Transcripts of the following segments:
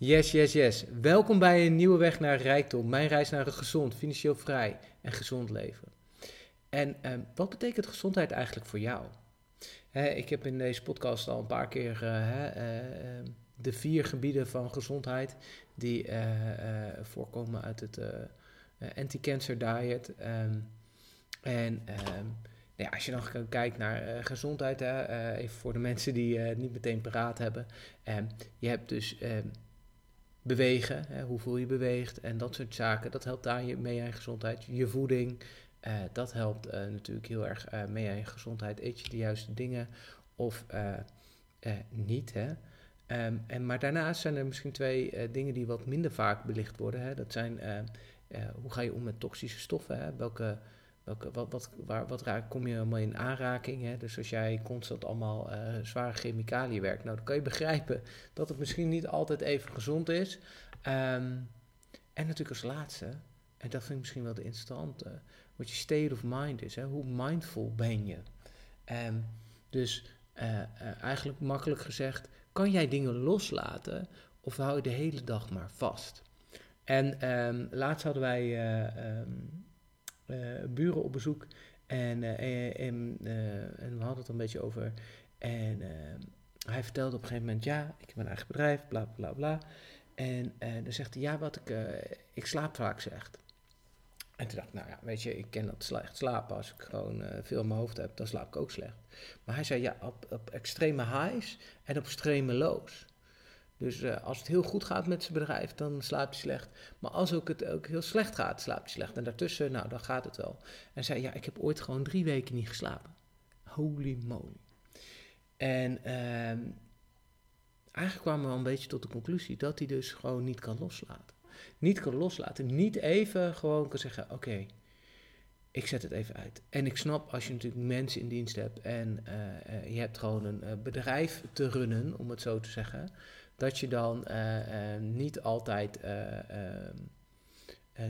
Yes, yes, yes. Welkom bij een nieuwe weg naar rijkdom. Mijn reis naar een gezond, financieel vrij en gezond leven. En ehm, wat betekent gezondheid eigenlijk voor jou? ik heb in deze podcast al een paar keer uh, uh, de vier gebieden van gezondheid die eh, eh, voorkomen uit het anti-cancer diet. Um, en nou ja, als je dan kijkt naar gezondheid, even voor de mensen die niet meteen paraat hebben. je hebt dus bewegen, hè, hoeveel je beweegt en dat soort zaken. Dat helpt daar mee aan je gezondheid. Je voeding, uh, dat helpt uh, natuurlijk heel erg uh, mee aan je gezondheid. Eet je de juiste dingen of niet. Hè? Um, en, maar daarnaast zijn er misschien twee dingen die wat minder vaak belicht worden. Hè? Dat zijn hoe ga je om met toxische stoffen? Hè? Welke Wat, wat, waar, wat raak, kom je helemaal in aanraking? Hè? Dus als jij constant allemaal uh, zware chemicaliën werkt, nou dan kan je begrijpen dat het misschien niet altijd even gezond is. Um, en natuurlijk als laatste, en dat vind ik misschien wel de interessante, wat je state of mind is. Hè? Hoe mindful ben je? Um, dus uh, uh, eigenlijk makkelijk gezegd, kan jij dingen loslaten of hou je de hele dag maar vast? En um, laatst hadden wij buren op bezoek. En, uh, en, uh, en, we hadden het een beetje over. En hij vertelde op een gegeven moment: Ja, ik heb mijn eigen bedrijf, bla bla bla. En dan zegt hij: Ja, wat ik, ik slaap vaak slecht. En toen dacht ik: Nou ja, weet je, ik ken dat slecht slapen. Als ik gewoon veel in mijn hoofd heb, dan slaap ik ook slecht. Maar hij zei: Ja, op, op extreme highs en op extreme lows. Dus uh, als het heel goed gaat met zijn bedrijf, dan slaapt hij slecht. Maar als ook het ook heel slecht gaat, slaapt hij slecht. En daartussen, nou, dan gaat het wel. En zei, ja, ik heb ooit gewoon drie weken niet geslapen. Holy moly. En uh, eigenlijk kwamen we wel een beetje tot de conclusie dat hij dus gewoon niet kan loslaten. Niet kan loslaten. Niet even gewoon kan zeggen, oké, ik zet het even uit. En ik snap als je natuurlijk mensen in dienst hebt en uh, je hebt gewoon een bedrijf te runnen, om het zo te zeggen dat je dan uh, uh, niet altijd uh,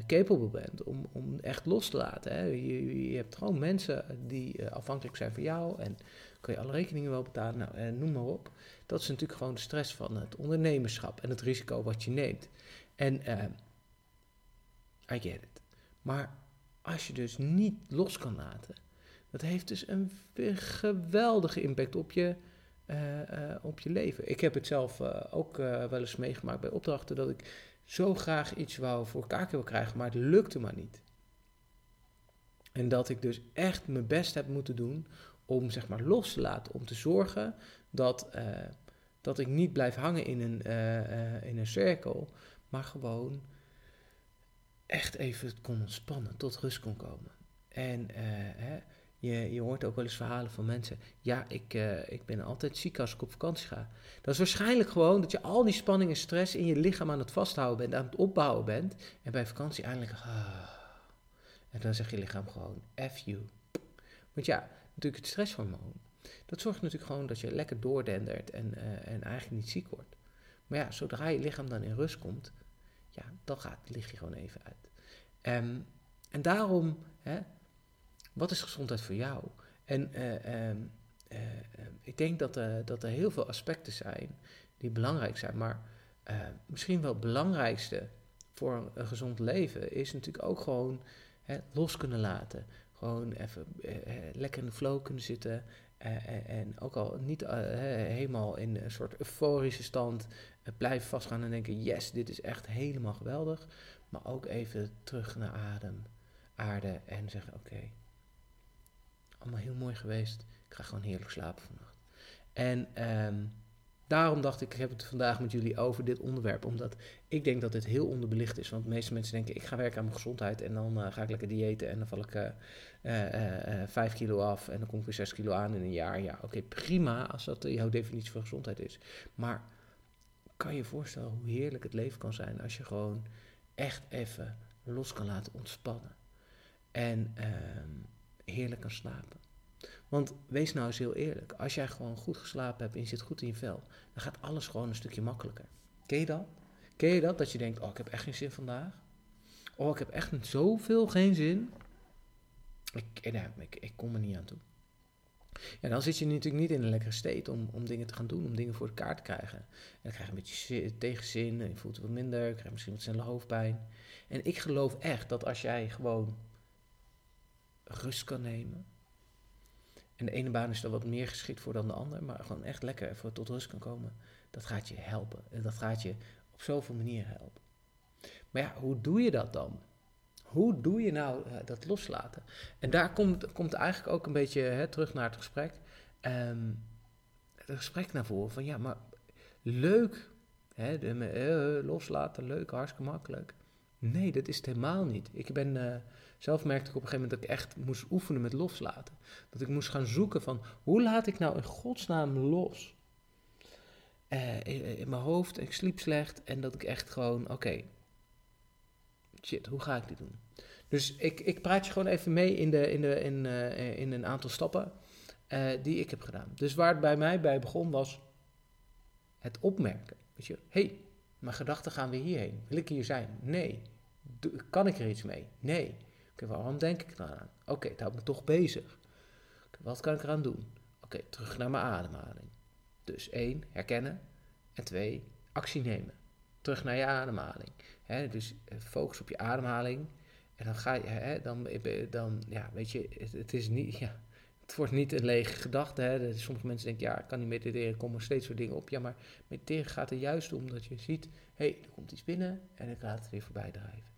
capable bent om, om echt los te laten. Hè. Je, je hebt gewoon mensen die afhankelijk zijn van jou en kun je alle rekeningen wel betalen, nou, noem maar op. Dat is natuurlijk gewoon de stress van het ondernemerschap en het risico wat je neemt. En I get it. Maar als je dus niet los kan laten, dat heeft dus een geweldige impact op je op je leven. Ik heb het zelf uh, ook wel eens meegemaakt bij opdrachten dat ik zo graag iets wou voor elkaar wil krijgen, maar het lukte maar niet. En dat ik dus echt mijn best heb moeten doen om zeg maar los te laten, om te zorgen dat, dat ik niet blijf hangen in een, in een cirkel, maar gewoon echt even kon ontspannen, tot rust kon komen. En hè, je, je hoort ook wel eens verhalen van mensen. Ja, ik, uh, ik ben altijd ziek als ik op vakantie ga. Dat is waarschijnlijk gewoon dat je al die spanning en stress in je lichaam aan het vasthouden bent, aan het opbouwen bent. En bij vakantie eindelijk. Ah, en dan zegt je lichaam gewoon: F you. Want ja, natuurlijk het stresshormoon. Dat zorgt natuurlijk gewoon dat je lekker doordendert en, uh, en eigenlijk niet ziek wordt. Maar ja, zodra je lichaam dan in rust komt, ja, dan gaat, lig je gewoon even uit. Um, en daarom. Hè, wat is gezondheid voor jou? En uh, ik denk dat, dat er heel veel aspecten zijn die belangrijk zijn. Maar misschien wel het belangrijkste voor een gezond leven is natuurlijk ook gewoon hè, los kunnen laten. Gewoon even lekker in de flow kunnen zitten. en ook al niet helemaal in een soort euforische stand blijven vastgaan en denken: yes, dit is echt helemaal geweldig. Maar ook even terug naar adem, aarde en zeggen: oké, heel mooi geweest. Ik ga gewoon heerlijk slapen vannacht. En ehm, daarom dacht ik, ik heb het vandaag met jullie over dit onderwerp. Omdat ik denk dat dit heel onderbelicht is. Want de meeste mensen denken, ik ga werken aan mijn gezondheid. En dan uh, ga ik lekker diëten. En dan val ik uh, uh, 5 kilo af. En dan kom ik weer 6 kilo aan in een jaar. Ja, oké, prima als dat jouw definitie van gezondheid is. Maar kan je je voorstellen hoe heerlijk het leven kan zijn als je gewoon echt even los kan laten ontspannen. En... Ehm, heerlijk kan slapen. Want wees nou eens heel eerlijk. Als jij gewoon goed geslapen hebt en je zit goed in je vel, dan gaat alles gewoon een stukje makkelijker. Ken je dat? Ken je dat? Dat je denkt, oh, ik heb echt geen zin vandaag. Oh, ik heb echt zoveel geen zin. Ik, ik, ik, ik kom er niet aan toe. Ja, dan zit je natuurlijk niet in een lekkere state om, om dingen te gaan doen, om dingen voor elkaar te krijgen. En dan krijg je een beetje tegenzin, en je voelt het wat minder, je misschien wat sneller hoofdpijn. En ik geloof echt dat als jij gewoon rust kan nemen, en de ene baan is er wat meer geschikt voor dan de ander, maar gewoon echt lekker even tot rust kan komen, dat gaat je helpen. En dat gaat je op zoveel manieren helpen. Maar ja, hoe doe je dat dan? Hoe doe je nou uh, dat loslaten? En daar komt, komt eigenlijk ook een beetje hè, terug naar het gesprek. Um, het gesprek naar voren van ja, maar leuk, hè, de, uh, loslaten, leuk, hartstikke makkelijk. Nee, dat is het helemaal niet. Ik ben, uh, zelf merkte ik op een gegeven moment dat ik echt moest oefenen met loslaten. Dat ik moest gaan zoeken van hoe laat ik nou in godsnaam los? In, in, mijn hoofd, ik sliep slecht en dat ik echt gewoon, oké, shit, hoe ga ik dit doen? Dus ik, ik praat je gewoon even mee in, de, in, de, in, uh, in een aantal stappen die ik heb gedaan. Dus waar het bij mij bij begon was het opmerken. Weet je, hey, mijn gedachten gaan weer hierheen. Wil ik hier zijn? Nee. kan ik er iets mee? Nee. Waarom denk ik dan aan? Oké, het houdt me toch bezig. Wat kan ik eraan doen? Oké, terug naar mijn ademhaling. Dus één, herkennen. En twee, actie nemen. Terug naar je ademhaling. Dus eh, focus op je ademhaling. En dan ga je, dan, dan, ja, weet je, het, het, is niet, ja, het wordt niet een lege gedachte. Hè. Sommige mensen denken, ja, ik kan niet mediteren, komen steeds zo dingen op. Ja, maar mediteren gaat er juist om dat je ziet, hé, hey, er komt iets binnen en ik laat het weer voorbij drijven.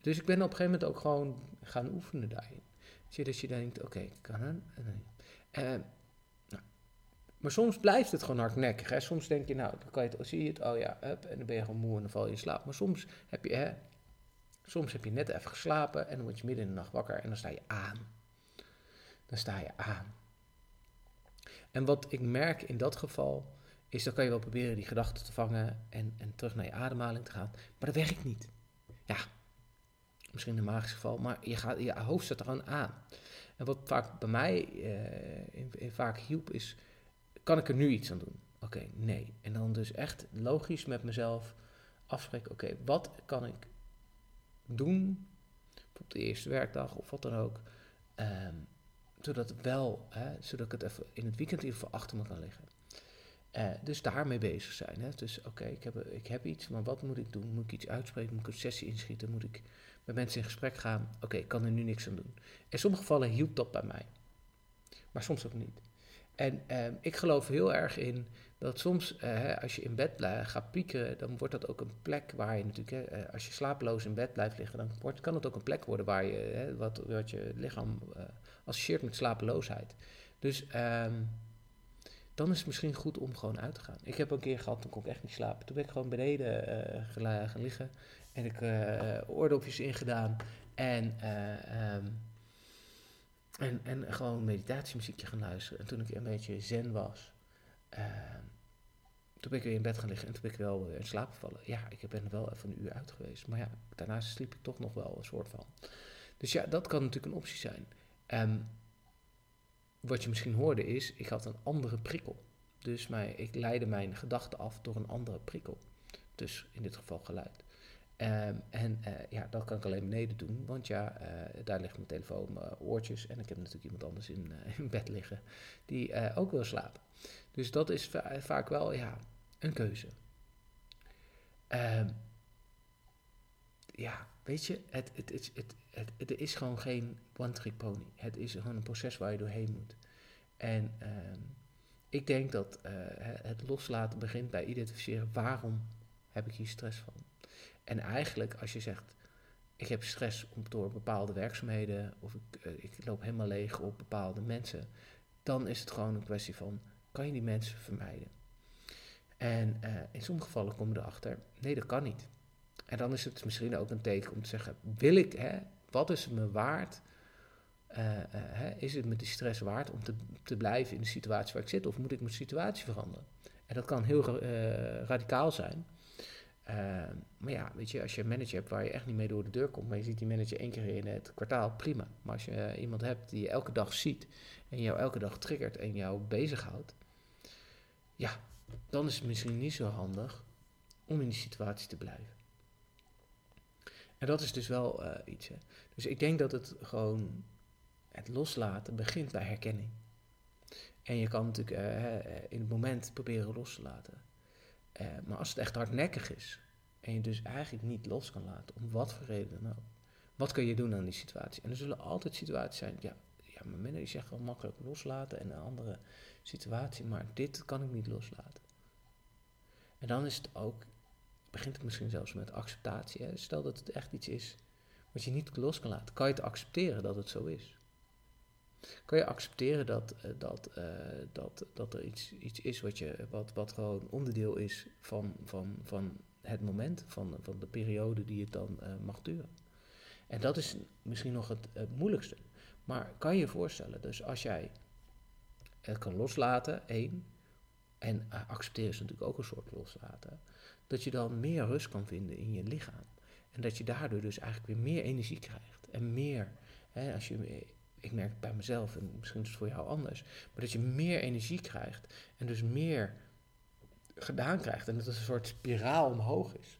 Dus ik ben op een gegeven moment ook gewoon gaan oefenen daarin. Dus je, denkt, oké, okay, kan het. En, maar soms blijft het gewoon hardnekkig. Hè? Soms denk je, nou, kan je het, zie je het, oh ja, up, en dan ben je gewoon moe en dan val je in slaap. Maar soms heb je, hè, soms heb je net even geslapen en dan word je midden in de nacht wakker en dan sta je aan. Dan sta je aan. En wat ik merk in dat geval, is dan kan je wel proberen die gedachten te vangen en, en terug naar je ademhaling te gaan. Maar dat werkt niet. Ja, misschien in een magisch geval, maar je, gaat, je hoofd zit er gewoon aan. En wat vaak bij mij uh, in, in vaak hielp is kan ik er nu iets aan doen? Oké, nee. En dan dus echt logisch met mezelf afspreken, oké, wat kan ik doen op de eerste werkdag of wat dan ook, um, zodat het wel, hè, zodat ik het even in het weekend in ieder geval achter me kan liggen. Uh, dus daarmee bezig zijn. Hè? Dus oké, ik, heb, ik heb iets, maar wat moet ik doen? Moet ik iets uitspreken? Moet ik een sessie inschieten? Moet ik met mensen in gesprek gaan? Oké, ik kan er nu niks aan doen. In sommige gevallen hielp dat bij mij, maar soms ook niet. En ehm, ik geloof heel erg in dat soms uh, als je in bed gaat piekeren, dan wordt dat ook een plek waar je natuurlijk, uh, als je slapeloos in bed blijft liggen, dan wordt, kan het ook een plek worden waar je, wat, wat je lichaam associeert met slapeloosheid. Dus um, dan is het misschien goed om gewoon uit te gaan. Ik heb een keer gehad, toen kon ik echt niet slapen. Toen ben ik gewoon beneden gaan liggen en ik oordopjes ingedaan en... Um, en, en gewoon meditatiemuziekje gaan luisteren. En toen ik een beetje zen was, uh, toen ben ik weer in bed gaan liggen en toen ben ik wel in slaap gevallen. Ja, ik ben er wel even een uur uit geweest. Maar ja, daarna sliep ik toch nog wel een soort van. Dus ja, dat kan natuurlijk een optie zijn. Um, wat je misschien hoorde is, ik had een andere prikkel. Dus mij, ik leidde mijn gedachten af door een andere prikkel. Dus in dit geval geluid. Um, en uh, ja, dat kan ik alleen beneden doen, want ja, uh, daar ligt mijn telefoon, mijn oortjes en ik heb natuurlijk iemand anders in, in bed liggen die ook wil slapen. Dus dat is va vaak wel ja, een keuze. Um, ja, weet je, het, het, het, het, is gewoon geen one-trick pony. Het is gewoon een proces waar je doorheen moet. En um, ik denk dat het loslaten begint bij identificeren waarom heb ik hier stress van. En eigenlijk als je zegt, ik heb stress door bepaalde werkzaamheden of ik, uh, ik loop helemaal leeg op bepaalde mensen, dan is het gewoon een kwestie van, kan je die mensen vermijden? En uh, in sommige gevallen kom je erachter, nee dat kan niet. En dan is het misschien ook een teken om te zeggen, wil ik, hè, wat is het me waard? Uh, hè, is het me die stress waard om te, te blijven in de situatie waar ik zit? Of moet ik mijn situatie veranderen? En dat kan heel radicaal zijn. Uh, maar ja, weet je, als je een manager hebt waar je echt niet mee door de deur komt, maar je ziet die manager één keer in het kwartaal, prima. Maar als je iemand hebt die je elke dag ziet en jou elke dag triggert en jou bezighoudt, ja, dan is het misschien niet zo handig om in die situatie te blijven. En dat is dus wel uh, iets. Hè. Dus ik denk dat het gewoon het loslaten begint bij herkenning. En je kan natuurlijk in het moment proberen los te laten. maar als het echt hardnekkig is en je dus eigenlijk niet los kan laten, om wat voor reden dan ook, wat kun je doen aan die situatie? En er zullen altijd situaties zijn, ja, ja mijn minder die zeggen wel makkelijk loslaten en een andere situatie, maar dit kan ik niet loslaten. En dan is het ook, begint het misschien zelfs met acceptatie. Hè? Stel dat het echt iets is wat je niet los kan laten, kan je het accepteren dat het zo is? Kan je accepteren dat, eh, dat, uh, dat, dat er iets, iets is wat, je, wat, wat gewoon onderdeel is van, van, van het moment, van, van de periode die het dan uh, mag duren? En dat is misschien nog het, het, moeilijkste. Maar kan je je voorstellen, dus als jij het kan loslaten, één, en accepteren is natuurlijk ook een soort loslaten, dat je dan meer rust kan vinden in je lichaam. En dat je daardoor dus eigenlijk weer meer energie krijgt. En meer, hè, als je, ik merk bij mezelf, en misschien is het voor jou anders, maar dat je meer energie krijgt en dus meer gedaan krijgt. En dat het een soort spiraal omhoog is.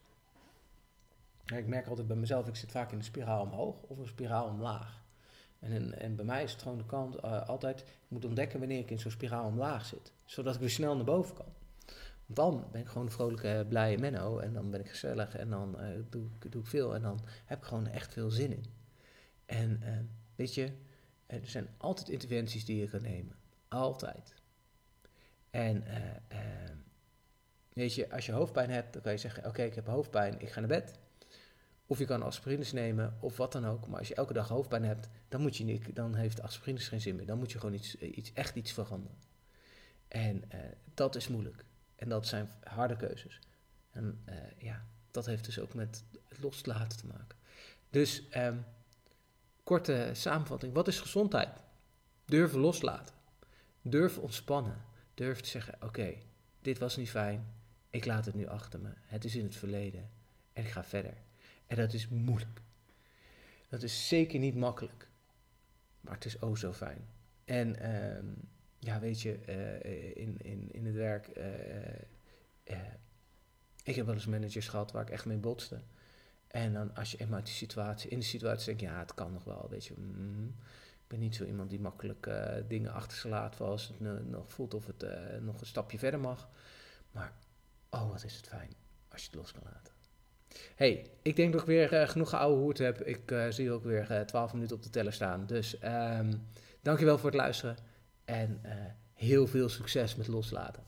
ik merk altijd bij mezelf, ik zit vaak in een spiraal omhoog of een spiraal omlaag. En, en bij mij is het gewoon de kant uh, altijd, ik moet ontdekken wanneer ik in zo'n spiraal omlaag zit. Zodat ik weer snel naar boven kan. Dan ben ik gewoon een vrolijke, blije Menno. En dan ben ik gezellig en dan uh, doe, doe ik veel. En dan heb ik gewoon echt veel zin in. En weet je, er zijn altijd interventies die je kan nemen. Altijd. En weet je, als je hoofdpijn hebt, dan kan je zeggen: Oké, ik heb hoofdpijn, ik ga naar bed. Of je kan aspirines nemen of wat dan ook. Maar als je elke dag hoofdpijn hebt, dan, moet je niet, dan heeft aspirines geen zin meer. Dan moet je gewoon iets, iets, echt iets veranderen. En uh, dat is moeilijk. En dat zijn harde keuzes. En uh, ja, dat heeft dus ook met het loslaten te maken. Dus um, korte samenvatting. Wat is gezondheid? Durven loslaten. Durven ontspannen. Durf te zeggen, oké, dit was niet fijn. Ik laat het nu achter me. Het is in het verleden. En ik ga verder. En dat is moeilijk. Dat is zeker niet makkelijk. Maar het is oh zo fijn. En um, ja, weet je, uh, in, in, in het werk. Uh, ik heb wel eens managers gehad waar ik echt mee botste. En dan als je eenmaal uit die situatie, in de situatie denk je, ja, het kan nog wel, weet je. Mm, ik ben niet zo iemand die makkelijk dingen achter zich laat, als het nog voelt of het nog een stapje verder mag. Maar, oh, wat is het fijn als je het los kan laten hey, ik denk dat ik weer uh, genoeg oude hoed heb. Ik uh, zie ook weer uh, eh, 12 minuten op de teller staan. Dus um, dankjewel voor het luisteren en heel veel succes met loslaten.